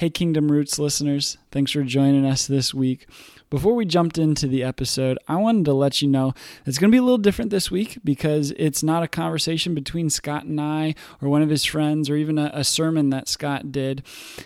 Hey, Kingdom Roots listeners, thanks for joining us this week. Before we jumped into the episode, I wanted to let you know it's going to be a little different this week because it's not a conversation between Scot and I or one of his friends or even a, a sermon that Scot did.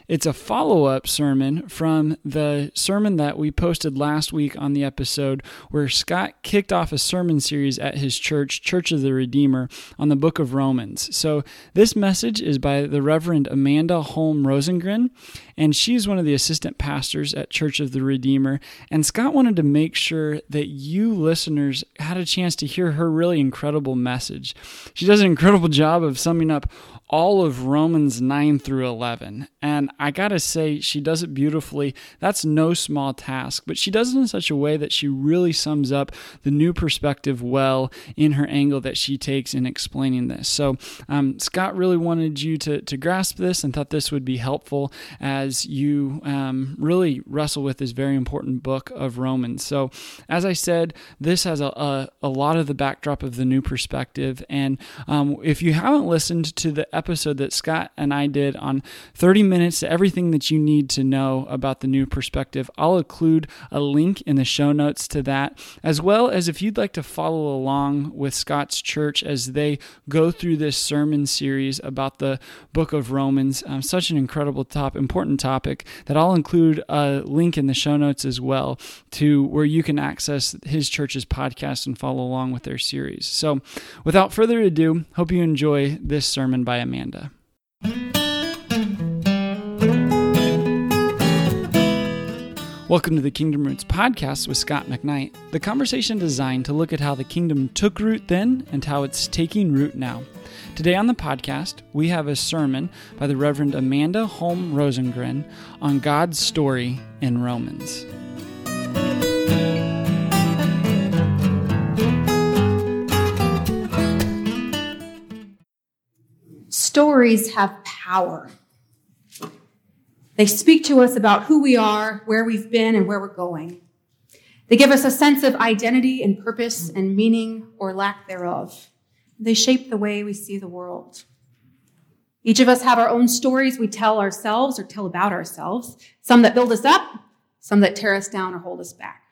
It's a follow up sermon from the sermon that we posted last week on the episode where Scot kicked off a sermon series at his church, Church of the Redeemer, on the book of Romans. So this message is by the Reverend Amanda Holm Rosengren, and she's one of the assistant pastors at Church of the Redeemer. And Scot wanted to make sure that you listeners had a chance to hear her really incredible message. She does an incredible job of summing up all of Romans 9 through 11. And I got to say, she does it beautifully. That's no small task, but she does it in such a way that she really sums up the new perspective well in her angle that she takes in explaining this. So, um, Scot really wanted you to, to grasp this and thought this would be helpful as you um, really wrestle with this very important book of Romans. So, as I said, this has a, a, a lot of the backdrop of the new perspective. And um, if you haven't listened to the episode that Scot and I did on 30 minutes to everything that you need to know about the new perspective. I'll include a link in the show notes to that, as well as if you'd like to follow along with Scot's church as they go through this sermon series about the book of Romans. Um, such an incredible top, important topic that I'll include a link in the show notes as well to where you can access his church's podcast and follow along with their series. So, without further ado, hope you enjoy this sermon by Amanda. Welcome to the Kingdom Roots podcast with Scot McKnight, the conversation designed to look at how the kingdom took root then and how it's taking root now. Today on the podcast, we have a sermon by the Reverend Amanda Holm Rosengren on God's story in Romans. Stories have power. They speak to us about who we are, where we've been, and where we're going. They give us a sense of identity and purpose and meaning or lack thereof. They shape the way we see the world. Each of us have our own stories we tell ourselves or tell about ourselves, some that build us up, some that tear us down or hold us back.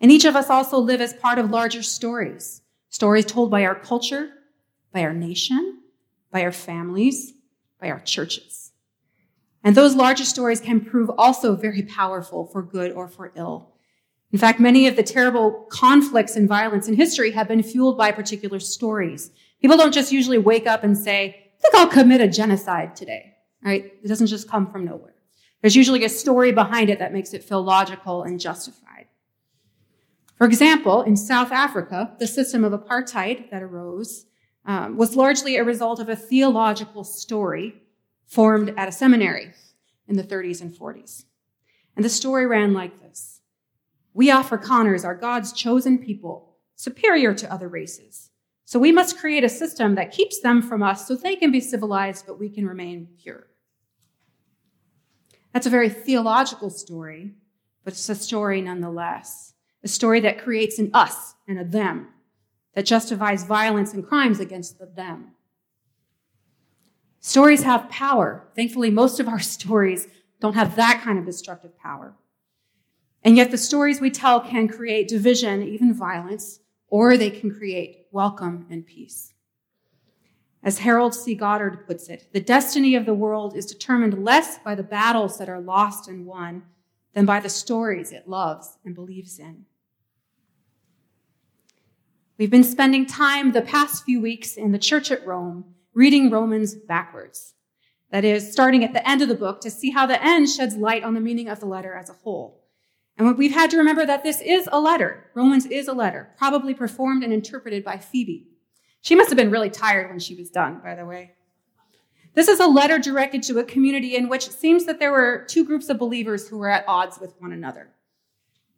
And each of us also live as part of larger stories, stories told by our culture, by our nation, by our families, by our churches. And those larger stories can prove also very powerful for good or for ill. In fact, many of the terrible conflicts and violence in history have been fueled by particular stories. People don't just usually wake up and say, I think I'll commit a genocide today, right? It doesn't just come from nowhere. There's usually a story behind it that makes it feel logical and justified. For example, in South Africa, the system of apartheid that arose um, was largely a result of a theological story formed at a seminary in the 30s and 40s. And the story ran like this We Afrikaners are God's chosen people, superior to other races. So we must create a system that keeps them from us so they can be civilized, but we can remain pure. That's a very theological story, but it's a story nonetheless. A story that creates an us and a them that justifies violence and crimes against the them. Stories have power. Thankfully, most of our stories don't have that kind of destructive power. And yet, the stories we tell can create division, even violence, or they can create welcome and peace. As Harold C. Goddard puts it, the destiny of the world is determined less by the battles that are lost and won than by the stories it loves and believes in. We've been spending time the past few weeks in the church at Rome reading Romans backwards. That is, starting at the end of the book to see how the end sheds light on the meaning of the letter as a whole. And we've had to remember that this is a letter. Romans is a letter, probably performed and interpreted by Phoebe. She must have been really tired when she was done, by the way. This is a letter directed to a community in which it seems that there were two groups of believers who were at odds with one another.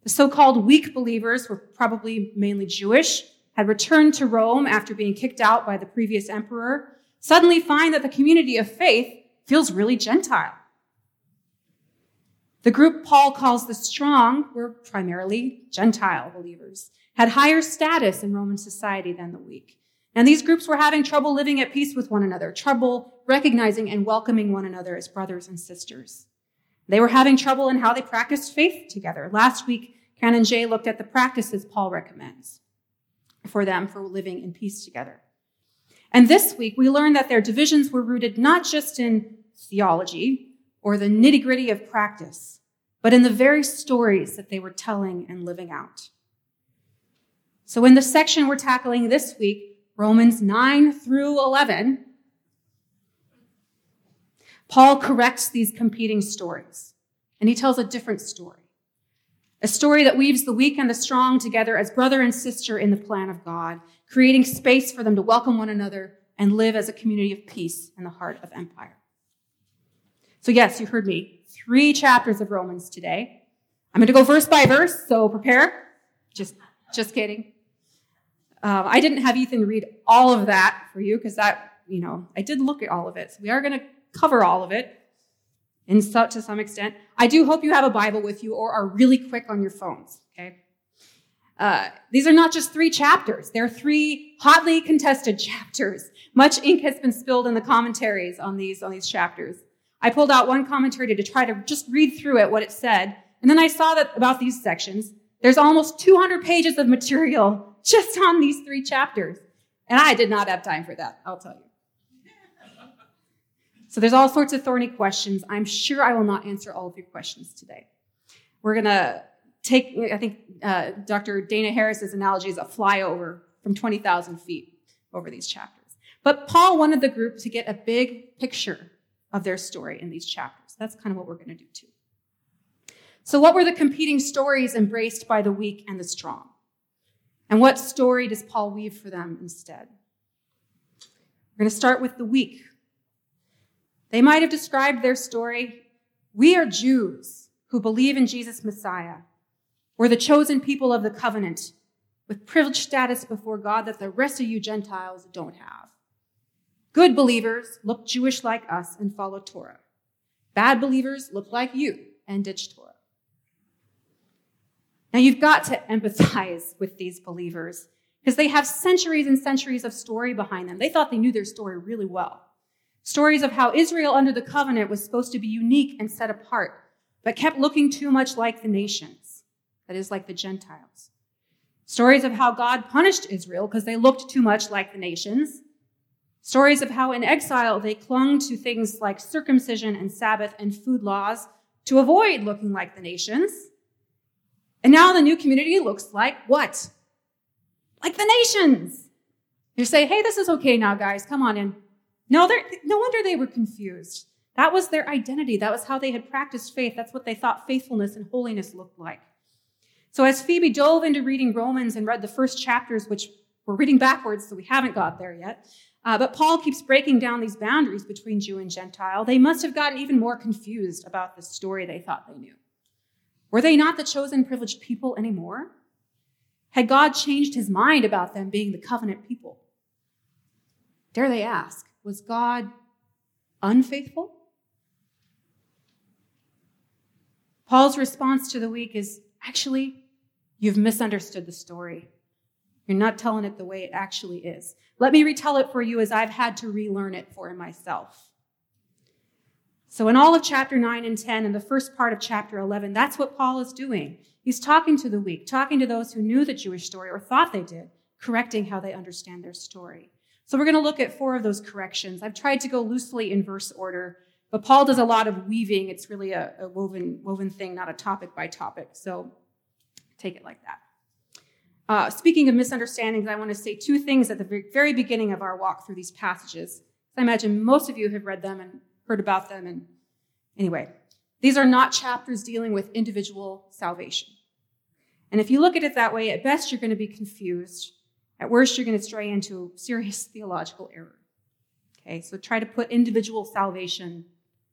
The so called weak believers were probably mainly Jewish, had returned to Rome after being kicked out by the previous emperor, suddenly find that the community of faith feels really Gentile. The group Paul calls the strong were primarily Gentile believers, had higher status in Roman society than the weak. And these groups were having trouble living at peace with one another, trouble recognizing and welcoming one another as brothers and sisters. They were having trouble in how they practiced faith together. Last week, Canon Jay looked at the practices Paul recommends for them for living in peace together. And this week, we learned that their divisions were rooted not just in theology or the nitty gritty of practice, but in the very stories that they were telling and living out. So, in the section we're tackling this week, Romans 9 through 11, Paul corrects these competing stories, and he tells a different story. A story that weaves the weak and the strong together as brother and sister in the plan of God, creating space for them to welcome one another and live as a community of peace in the heart of empire. So, yes, you heard me. Three chapters of Romans today. I'm going to go verse by verse, so prepare. Just, just kidding. Um, I didn't have Ethan read all of that for you because that, you know, I did look at all of it. So we are going to cover all of it in so, to some extent. I do hope you have a Bible with you or are really quick on your phones. Okay. Uh, these are not just three chapters; they're three hotly contested chapters. Much ink has been spilled in the commentaries on these on these chapters. I pulled out one commentary to try to just read through it, what it said, and then I saw that about these sections, there's almost 200 pages of material just on these three chapters, and I did not have time for that. I'll tell you. So there's all sorts of thorny questions. I'm sure I will not answer all of your questions today. We're going to take, I think uh, Dr. Dana Harris's analogy is a flyover from 20,000 feet over these chapters. But Paul wanted the group to get a big picture of their story in these chapters. That's kind of what we're going to do too. So, what were the competing stories embraced by the weak and the strong? And what story does Paul weave for them instead? We're going to start with the weak, they might have described their story We are Jews who believe in Jesus Messiah. We're the chosen people of the covenant with privileged status before God that the rest of you Gentiles don't have. Good believers look Jewish like us and follow Torah. Bad believers look like you and ditch Torah. Now you've got to empathize with these believers because they have centuries and centuries of story behind them. They thought they knew their story really well. Stories of how Israel under the covenant was supposed to be unique and set apart, but kept looking too much like the nations, that is, like the Gentiles. Stories of how God punished Israel because they looked too much like the nations. Stories of how in exile they clung to things like circumcision and Sabbath and food laws to avoid looking like the nations. And now the new community looks like what? Like the nations. You say, hey, this is okay now, guys. Come on in. No, no wonder they were confused. That was their identity. That was how they had practiced faith. That's what they thought faithfulness and holiness looked like. So as Phoebe dove into reading Romans and read the first chapters, which we're reading backwards, so we haven't got there yet, uh, but Paul keeps breaking down these boundaries between Jew and Gentile. They must have gotten even more confused about the story they thought they knew. Were they not the chosen privileged people anymore? Had God changed his mind about them being the covenant people? Dare they ask? Was God unfaithful? Paul's response to the weak is actually, you've misunderstood the story. You're not telling it the way it actually is. Let me retell it for you as I've had to relearn it for myself. So, in all of chapter 9 and 10 and the first part of chapter 11, that's what Paul is doing. He's talking to the weak, talking to those who knew the Jewish story or thought they did, correcting how they understand their story. So we're going to look at four of those corrections. I've tried to go loosely in verse order, but Paul does a lot of weaving. It's really a, a woven, woven thing, not a topic by topic. So take it like that. Uh, speaking of misunderstandings, I want to say two things at the very beginning of our walk through these passages. I imagine most of you have read them and heard about them. And anyway, these are not chapters dealing with individual salvation. And if you look at it that way, at best you're going to be confused at worst, you're going to stray into serious theological error. Okay, so try to put individual salvation,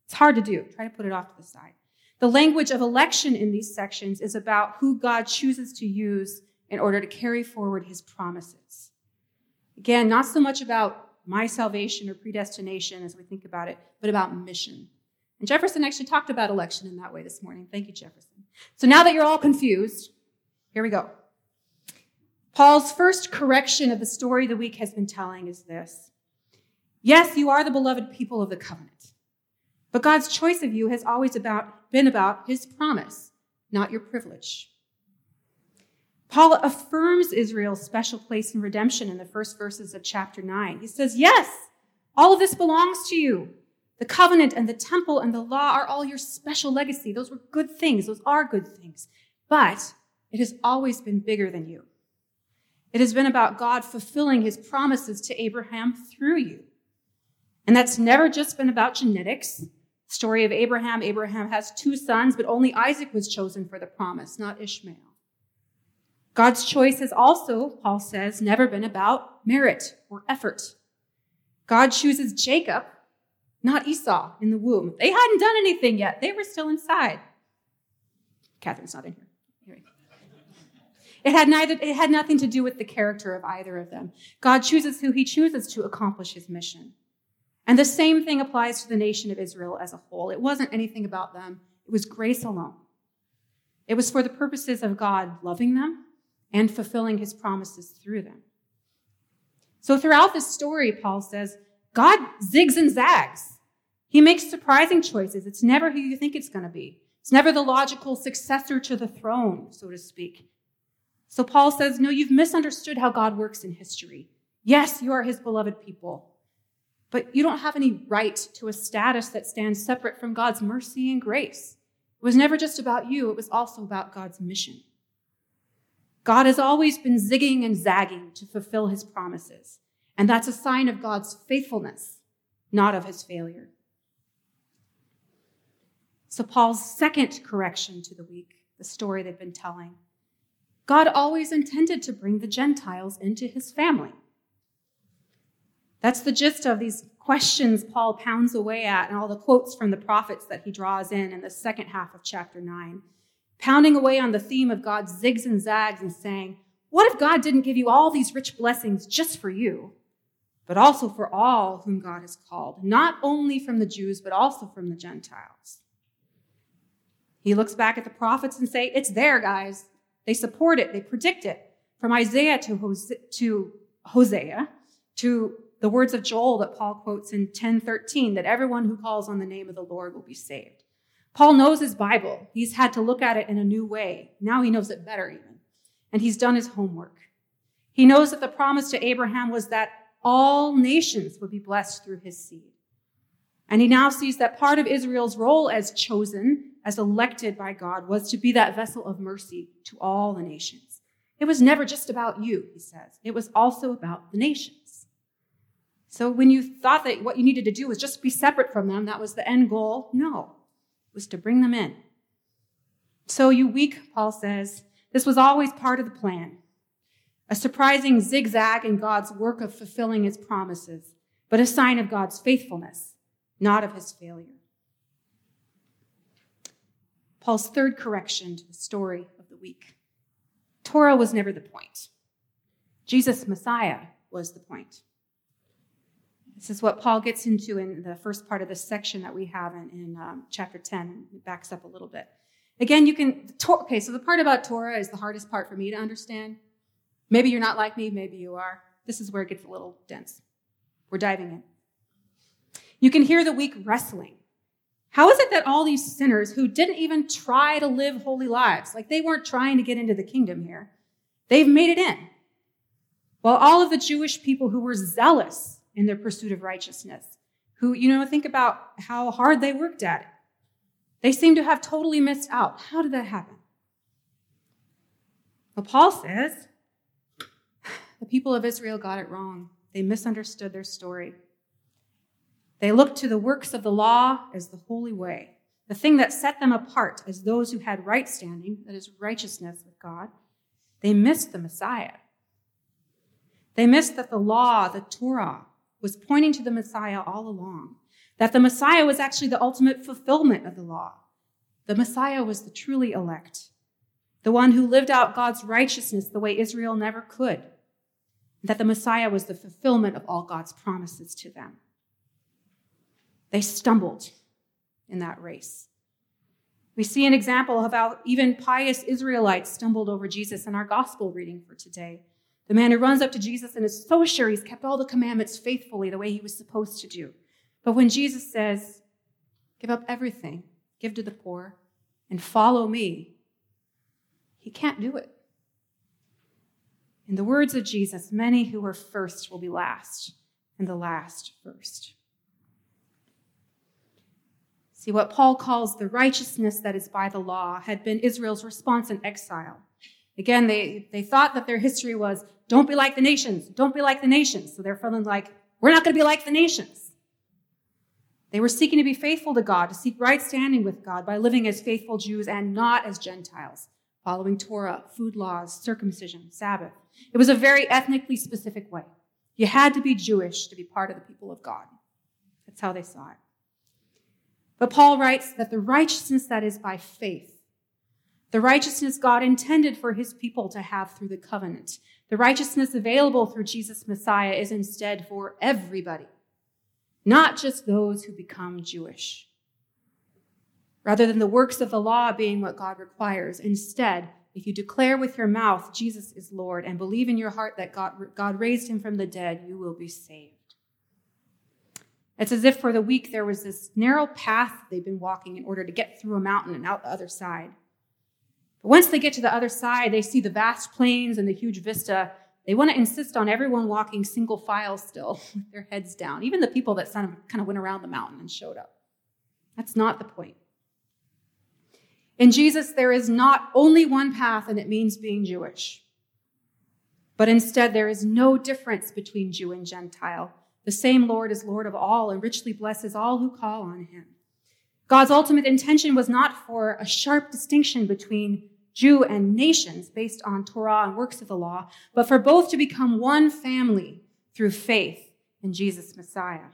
it's hard to do. Try to put it off to the side. The language of election in these sections is about who God chooses to use in order to carry forward his promises. Again, not so much about my salvation or predestination as we think about it, but about mission. And Jefferson actually talked about election in that way this morning. Thank you, Jefferson. So now that you're all confused, here we go. Paul's first correction of the story the weak has been telling is this Yes, you are the beloved people of the covenant, but God's choice of you has always about, been about his promise, not your privilege. Paul affirms Israel's special place in redemption in the first verses of chapter 9. He says, Yes, all of this belongs to you. The covenant and the temple and the law are all your special legacy. Those were good things. Those are good things. But it has always been bigger than you. It has been about God fulfilling his promises to Abraham through you. And that's never just been about genetics. Story of Abraham Abraham has two sons, but only Isaac was chosen for the promise, not Ishmael. God's choice has also, Paul says, never been about merit or effort. God chooses Jacob, not Esau, in the womb. They hadn't done anything yet, they were still inside. Catherine's not in here. It had neither it had nothing to do with the character of either of them. God chooses who he chooses to accomplish his mission. And the same thing applies to the nation of Israel as a whole. It wasn't anything about them. It was grace alone. It was for the purposes of God loving them and fulfilling his promises through them. So throughout this story, Paul says, God zigs and zags. He makes surprising choices. It's never who you think it's going to be. It's never the logical successor to the throne, so to speak. So Paul says, No, you've misunderstood how God works in history. Yes, you are his beloved people, but you don't have any right to a status that stands separate from God's mercy and grace. It was never just about you, it was also about God's mission. God has always been zigging and zagging to fulfill his promises, and that's a sign of God's faithfulness, not of his failure. So, Paul's second correction to the weak, the story they've been telling, God always intended to bring the Gentiles into his family. That's the gist of these questions Paul pounds away at and all the quotes from the prophets that he draws in in the second half of chapter 9. Pounding away on the theme of God's zigs and zags and saying, What if God didn't give you all these rich blessings just for you, but also for all whom God has called, not only from the Jews, but also from the Gentiles? He looks back at the prophets and say, It's there, guys. They support it, they predict it. From Isaiah to, Hosea to Hosea to the words of Joel that Paul quotes in 10:13 that everyone who calls on the name of the Lord will be saved. Paul knows his Bible. He's had to look at it in a new way. Now he knows it better even. And he's done his homework. He knows that the promise to Abraham was that all nations would be blessed through his seed. And he now sees that part of Israel's role as chosen as elected by God was to be that vessel of mercy to all the nations. It was never just about you, he says. It was also about the nations. So when you thought that what you needed to do was just be separate from them, that was the end goal, no. It was to bring them in. So you weak, Paul says, this was always part of the plan. A surprising zigzag in God's work of fulfilling his promises, but a sign of God's faithfulness, not of his failure. Paul's third correction to the story of the weak. Torah was never the point. Jesus, Messiah, was the point. This is what Paul gets into in the first part of this section that we have in, in um, chapter 10. It backs up a little bit. Again, you can, okay, so the part about Torah is the hardest part for me to understand. Maybe you're not like me, maybe you are. This is where it gets a little dense. We're diving in. You can hear the weak wrestling how is it that all these sinners who didn't even try to live holy lives, like they weren't trying to get into the kingdom here, they've made it in? While all of the Jewish people who were zealous in their pursuit of righteousness, who, you know, think about how hard they worked at it, they seem to have totally missed out. How did that happen? Well, Paul says the people of Israel got it wrong. They misunderstood their story. They looked to the works of the law as the holy way, the thing that set them apart as those who had right standing, that is, righteousness with God. They missed the Messiah. They missed that the law, the Torah, was pointing to the Messiah all along, that the Messiah was actually the ultimate fulfillment of the law. The Messiah was the truly elect, the one who lived out God's righteousness the way Israel never could, that the Messiah was the fulfillment of all God's promises to them. They stumbled in that race. We see an example of how even pious Israelites stumbled over Jesus in our gospel reading for today. The man who runs up to Jesus and is so sure he's kept all the commandments faithfully the way he was supposed to do. But when Jesus says, Give up everything, give to the poor, and follow me, he can't do it. In the words of Jesus, many who are first will be last, and the last first. See, what Paul calls the righteousness that is by the law had been Israel's response in exile. Again, they, they thought that their history was don't be like the nations, don't be like the nations. So they're feeling like, we're not going to be like the nations. They were seeking to be faithful to God, to seek right standing with God by living as faithful Jews and not as Gentiles, following Torah, food laws, circumcision, Sabbath. It was a very ethnically specific way. You had to be Jewish to be part of the people of God. That's how they saw it. But Paul writes that the righteousness that is by faith, the righteousness God intended for his people to have through the covenant, the righteousness available through Jesus Messiah is instead for everybody, not just those who become Jewish. Rather than the works of the law being what God requires, instead, if you declare with your mouth Jesus is Lord and believe in your heart that God, God raised him from the dead, you will be saved. It's as if for the weak there was this narrow path they've been walking in order to get through a mountain and out the other side. But once they get to the other side, they see the vast plains and the huge vista. They want to insist on everyone walking single file still, with their heads down, even the people that kind of went around the mountain and showed up. That's not the point. In Jesus, there is not only one path, and it means being Jewish. But instead, there is no difference between Jew and Gentile. The same Lord is Lord of all and richly blesses all who call on him. God's ultimate intention was not for a sharp distinction between Jew and nations based on Torah and works of the law, but for both to become one family through faith in Jesus Messiah.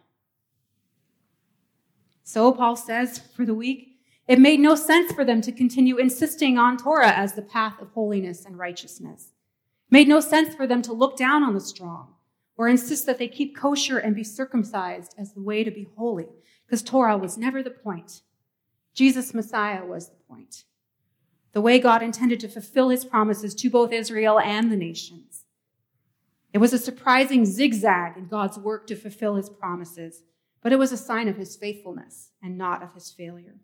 So, Paul says for the weak, it made no sense for them to continue insisting on Torah as the path of holiness and righteousness. It made no sense for them to look down on the strong or insist that they keep kosher and be circumcised as the way to be holy, because Torah was never the point. Jesus Messiah was the point. The way God intended to fulfill his promises to both Israel and the nations. It was a surprising zigzag in God's work to fulfill his promises, but it was a sign of his faithfulness and not of his failure.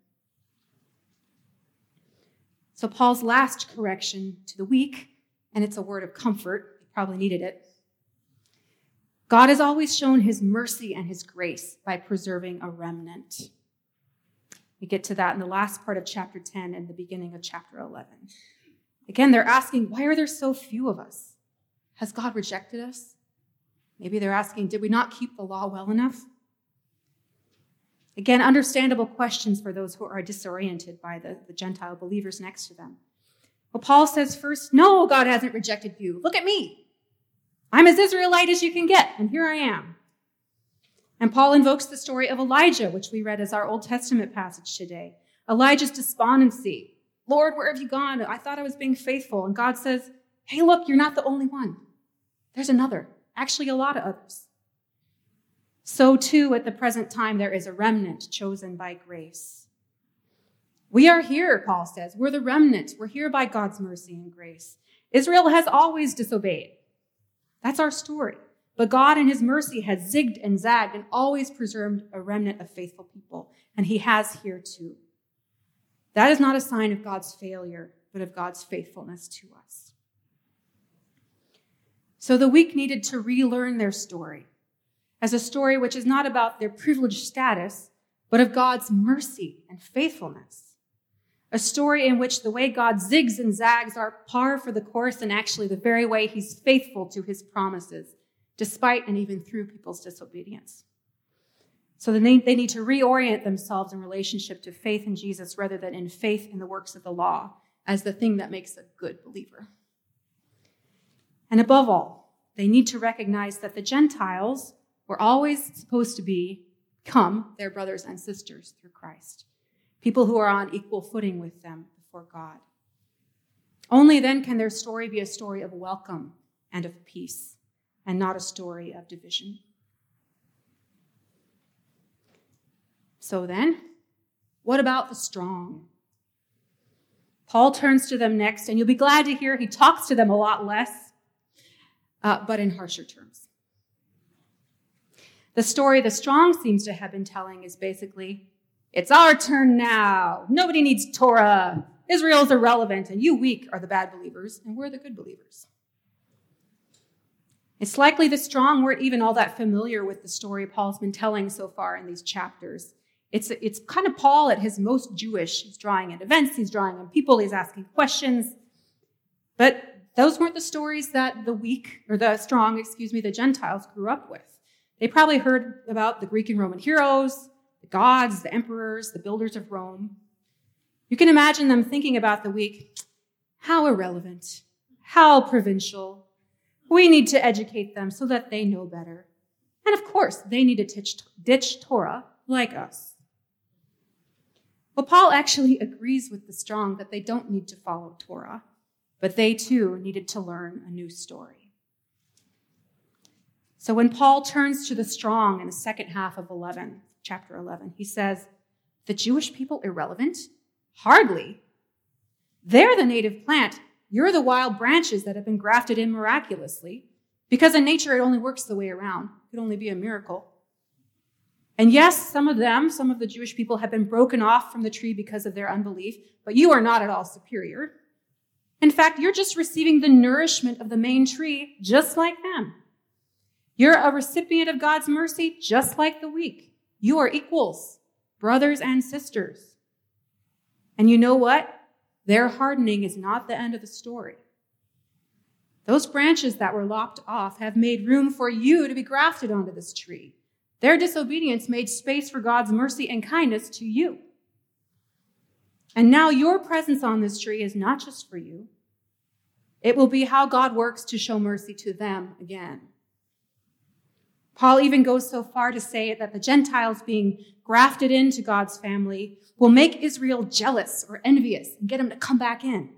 So, Paul's last correction to the weak, and it's a word of comfort, he probably needed it, God has always shown his mercy and his grace by preserving a remnant. We get to that in the last part of chapter 10 and the beginning of chapter 11. Again, they're asking, why are there so few of us? Has God rejected us? Maybe they're asking, did we not keep the law well enough? Again, understandable questions for those who are disoriented by the, the Gentile believers next to them. Well, Paul says first, no, God hasn't rejected you. Look at me. I'm as Israelite as you can get, and here I am. And Paul invokes the story of Elijah, which we read as our Old Testament passage today. Elijah's despondency. Lord, where have you gone? I thought I was being faithful. And God says, Hey, look, you're not the only one. There's another, actually, a lot of others. So, too, at the present time, there is a remnant chosen by grace. We are here, Paul says. We're the remnant. We're here by God's mercy and grace. Israel has always disobeyed. That's our story. But God, in his mercy, has zigged and zagged and always preserved a remnant of faithful people. And he has here too. That is not a sign of God's failure, but of God's faithfulness to us. So the weak needed to relearn their story as a story which is not about their privileged status, but of God's mercy and faithfulness a story in which the way God zigs and zags are par for the course and actually the very way he's faithful to his promises, despite and even through people's disobedience. So they need to reorient themselves in relationship to faith in Jesus rather than in faith in the works of the law as the thing that makes a good believer. And above all, they need to recognize that the Gentiles were always supposed to be, become their brothers and sisters through Christ people who are on equal footing with them before God. Only then can their story be a story of welcome and of peace, and not a story of division. So then, what about the strong? Paul turns to them next, and you'll be glad to hear he talks to them a lot less. uh, but in harsher terms. The story the strong seems to have been telling is basically it's our turn now. Nobody needs Torah. Israel's irrelevant, and you weak are the bad believers, and we're the good believers. It's likely the strong weren't even all that familiar with the story Paul's been telling so far in these chapters. It's, it's kind of Paul at his most Jewish. He's drawing in events, he's drawing on people, he's asking questions. But those weren't the stories that the weak, or the strong, excuse me, the Gentiles grew up with. They probably heard about the Greek and Roman heroes, gods, the emperors, the builders of Rome. You can imagine them thinking about the weak. How irrelevant, how provincial. We need to educate them so that they know better. And of course, they need to ditch, ditch Torah like us. Well, Paul actually agrees with the strong that they don't need to follow Torah, but they too needed to learn a new story. So when Paul turns to the strong in the second half of 11, chapter 11, he says, The Jewish people irrelevant? Hardly. They're the native plant. You're the wild branches that have been grafted in miraculously. Because in nature, it only works the way around. It could only be a miracle. And yes, some of them, some of the Jewish people, have been broken off from the tree because of their unbelief, but you are not at all superior. In fact, you're just receiving the nourishment of the main tree, just like them. You're a recipient of God's mercy, just like the weak. You are equals, brothers and sisters. And you know what? Their hardening is not the end of the story. Those branches that were lopped off have made room for you to be grafted onto this tree. Their disobedience made space for God's mercy and kindness to you. And now your presence on this tree is not just for you, it will be how God works to show mercy to them again. Paul even goes so far to say that the Gentiles being grafted into God's family will make Israel jealous or envious and get them to come back in.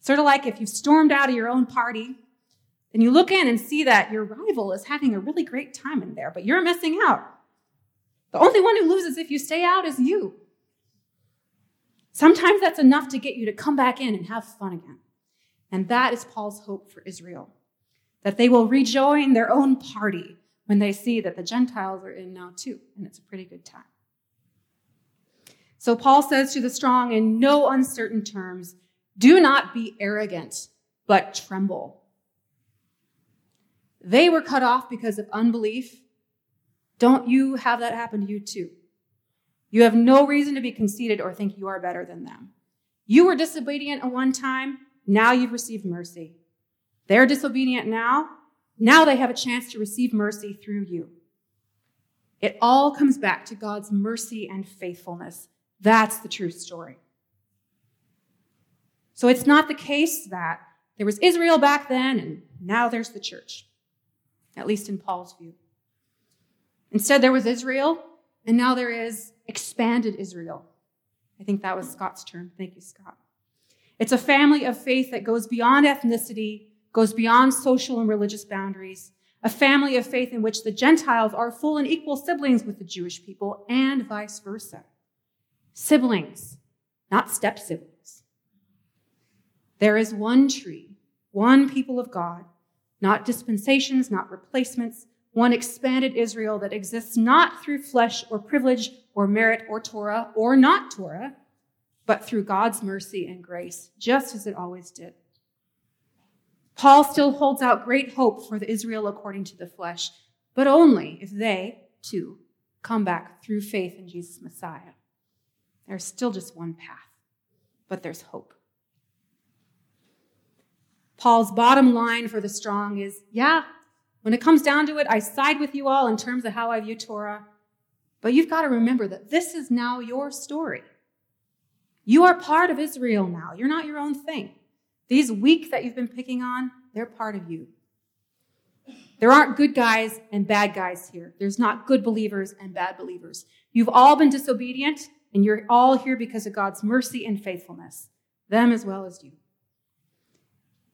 Sort of like if you've stormed out of your own party and you look in and see that your rival is having a really great time in there, but you're missing out. The only one who loses if you stay out is you. Sometimes that's enough to get you to come back in and have fun again. And that is Paul's hope for Israel that they will rejoin their own party when they see that the Gentiles are in now too, and it's a pretty good time. So Paul says to the strong in no uncertain terms, do not be arrogant, but tremble. They were cut off because of unbelief. Don't you have that happen to you too? You have no reason to be conceited or think you are better than them. You were disobedient at one time, now you've received mercy. They're disobedient now. Now they have a chance to receive mercy through you. It all comes back to God's mercy and faithfulness. That's the true story. So it's not the case that there was Israel back then and now there's the church, at least in Paul's view. Instead, there was Israel and now there is expanded Israel. I think that was Scot's term. Thank you, Scot. It's a family of faith that goes beyond ethnicity goes beyond social and religious boundaries, a family of faith in which the Gentiles are full and equal siblings with the Jewish people, and vice versa. Siblings, not step siblings. There is one tree, one people of God, not dispensations, not replacements, one expanded Israel that exists not through flesh or privilege or merit or Torah or not Torah, but through God's mercy and grace, just as it always did. Paul still holds out great hope for the Israel according to the flesh, but only if they, too, come back through faith in Jesus Messiah. There's still just one path, but there's hope. Paul's bottom line for the strong is yeah, when it comes down to it, I side with you all in terms of how I view Torah, but you've got to remember that this is now your story. You are part of Israel now. You're not your own thing. These weak that you've been picking on, they're part of you. There aren't good guys and bad guys here. There's not good believers and bad believers. You've all been disobedient, and you're all here because of God's mercy and faithfulness, them as well as you.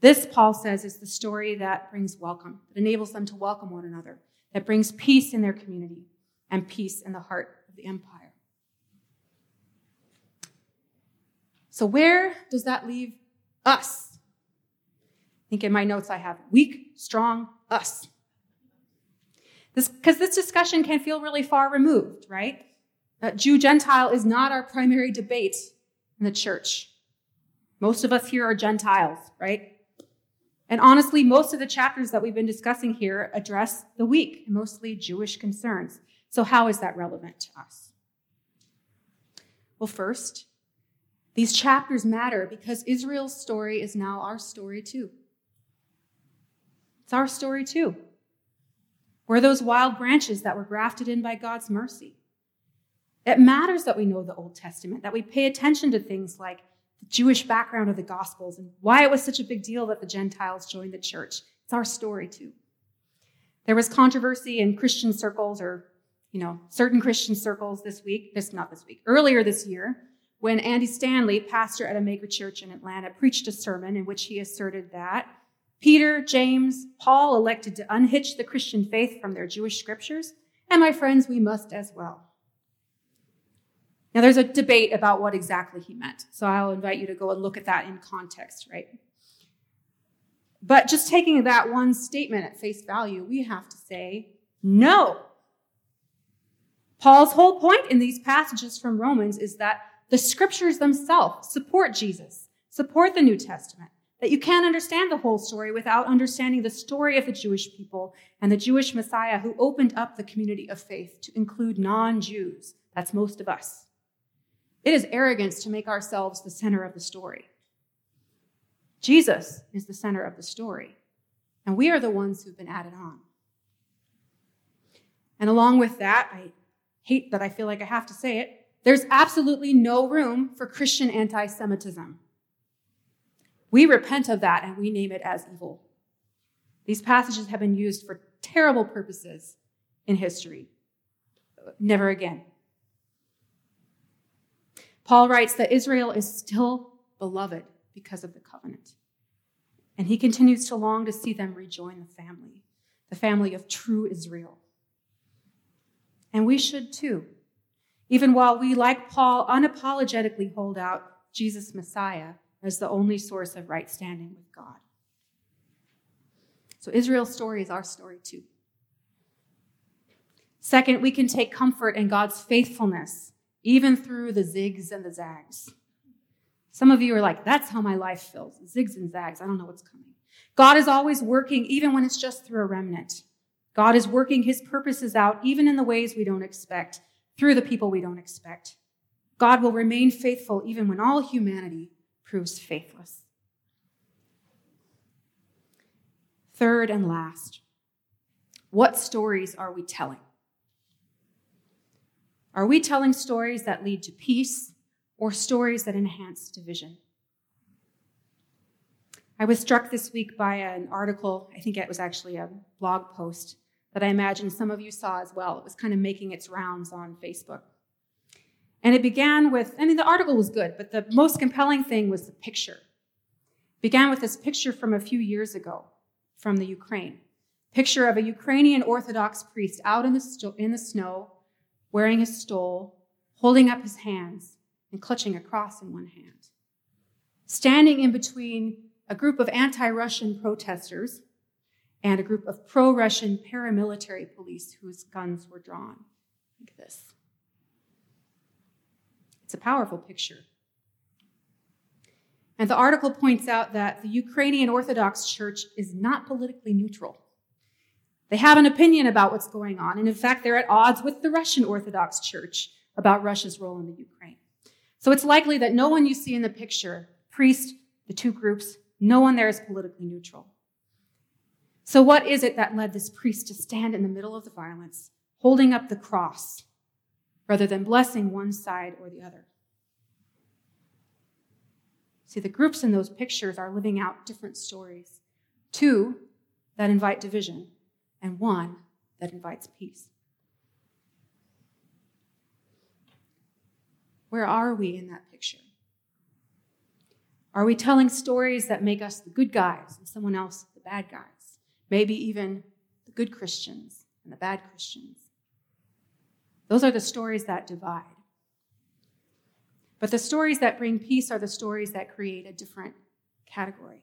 This, Paul says, is the story that brings welcome, that enables them to welcome one another, that brings peace in their community and peace in the heart of the empire. So, where does that leave us? I think in my notes I have weak, strong, us. This because this discussion can feel really far removed, right? Uh, Jew Gentile is not our primary debate in the church. Most of us here are Gentiles, right? And honestly, most of the chapters that we've been discussing here address the weak, mostly Jewish concerns. So, how is that relevant to us? Well, first, these chapters matter because Israel's story is now our story too. It's our story too. We're those wild branches that were grafted in by God's mercy. It matters that we know the Old Testament, that we pay attention to things like the Jewish background of the Gospels and why it was such a big deal that the Gentiles joined the church. It's our story too. There was controversy in Christian circles or, you know, certain Christian circles this week, this not this week, earlier this year, when Andy Stanley, pastor at a church in Atlanta, preached a sermon in which he asserted that Peter, James, Paul elected to unhitch the Christian faith from their Jewish scriptures, and my friends, we must as well. Now, there's a debate about what exactly he meant, so I'll invite you to go and look at that in context, right? But just taking that one statement at face value, we have to say no. Paul's whole point in these passages from Romans is that the scriptures themselves support Jesus, support the New Testament that you can't understand the whole story without understanding the story of the Jewish people and the Jewish Messiah who opened up the community of faith to include non Jews. That's most of us. It is arrogance to make ourselves the center of the story. Jesus is the center of the story, and we are the ones who've been added on. And along with that, I hate that I feel like I have to say it, there's absolutely no room for Christian anti Semitism. We repent of that and we name it as evil. These passages have been used for terrible purposes in history. Never again. Paul writes that Israel is still beloved because of the covenant. And he continues to long to see them rejoin the family, the family of true Israel. And we should too, even while we, like Paul, unapologetically hold out Jesus Messiah as the only source of right standing with God. So Israel's story is our story too. Second, we can take comfort in God's faithfulness, even through the zigs and the zags. Some of you are like, that's how my life feels zigs and zags. I don't know what's coming. God is always working, even when it's just through a remnant. God is working his purposes out, even in the ways we don't expect, through the people we don't expect. God will remain faithful even when all humanity proves faithless. Third and last, what stories are we telling? Are we telling stories that lead to peace or stories that enhance division? I was struck this week by an article, I think it was actually a blog post, that I imagine some of you saw as well. It was kind of making its rounds on Facebook. And it began with, I mean, the article was good, but the most compelling thing was the picture. It began with this picture from a few years ago from the Ukraine. Picture of a Ukrainian Orthodox priest out in the, sto- in the snow, wearing his stole, holding up his hands, and clutching a cross in one hand. Standing in between a group of anti Russian protesters and a group of pro Russian paramilitary police whose guns were drawn. Like this. It's a powerful picture. And the article points out that the Ukrainian Orthodox Church is not politically neutral. They have an opinion about what's going on, and in fact, they're at odds with the Russian Orthodox Church about Russia's role in the Ukraine. So it's likely that no one you see in the picture, priest, the two groups, no one there is politically neutral. So, what is it that led this priest to stand in the middle of the violence, holding up the cross, rather than blessing one side or the other. See, the groups in those pictures are living out different stories two that invite division, and one that invites peace. Where are we in that picture? Are we telling stories that make us the good guys and someone else the bad guys? Maybe even the good Christians and the bad Christians? Those are the stories that divide. But the stories that bring peace are the stories that create a different category.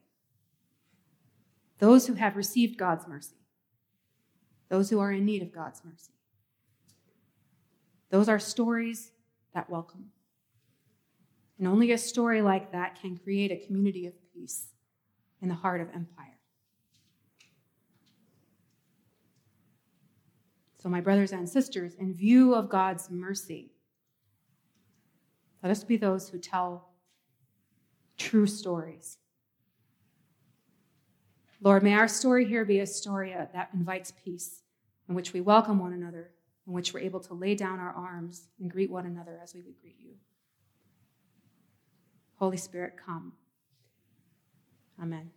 those who have received God's mercy, those who are in need of God's mercy. Those are stories that welcome. And only a story like that can create a community of peace in the heart of empire. So, my brothers and sisters, in view of God's mercy, let us be those who tell true stories. Lord, may our story here be a story that invites peace, in which we welcome one another, in which we're able to lay down our arms and greet one another as we would greet you. Holy Spirit, come. Amen.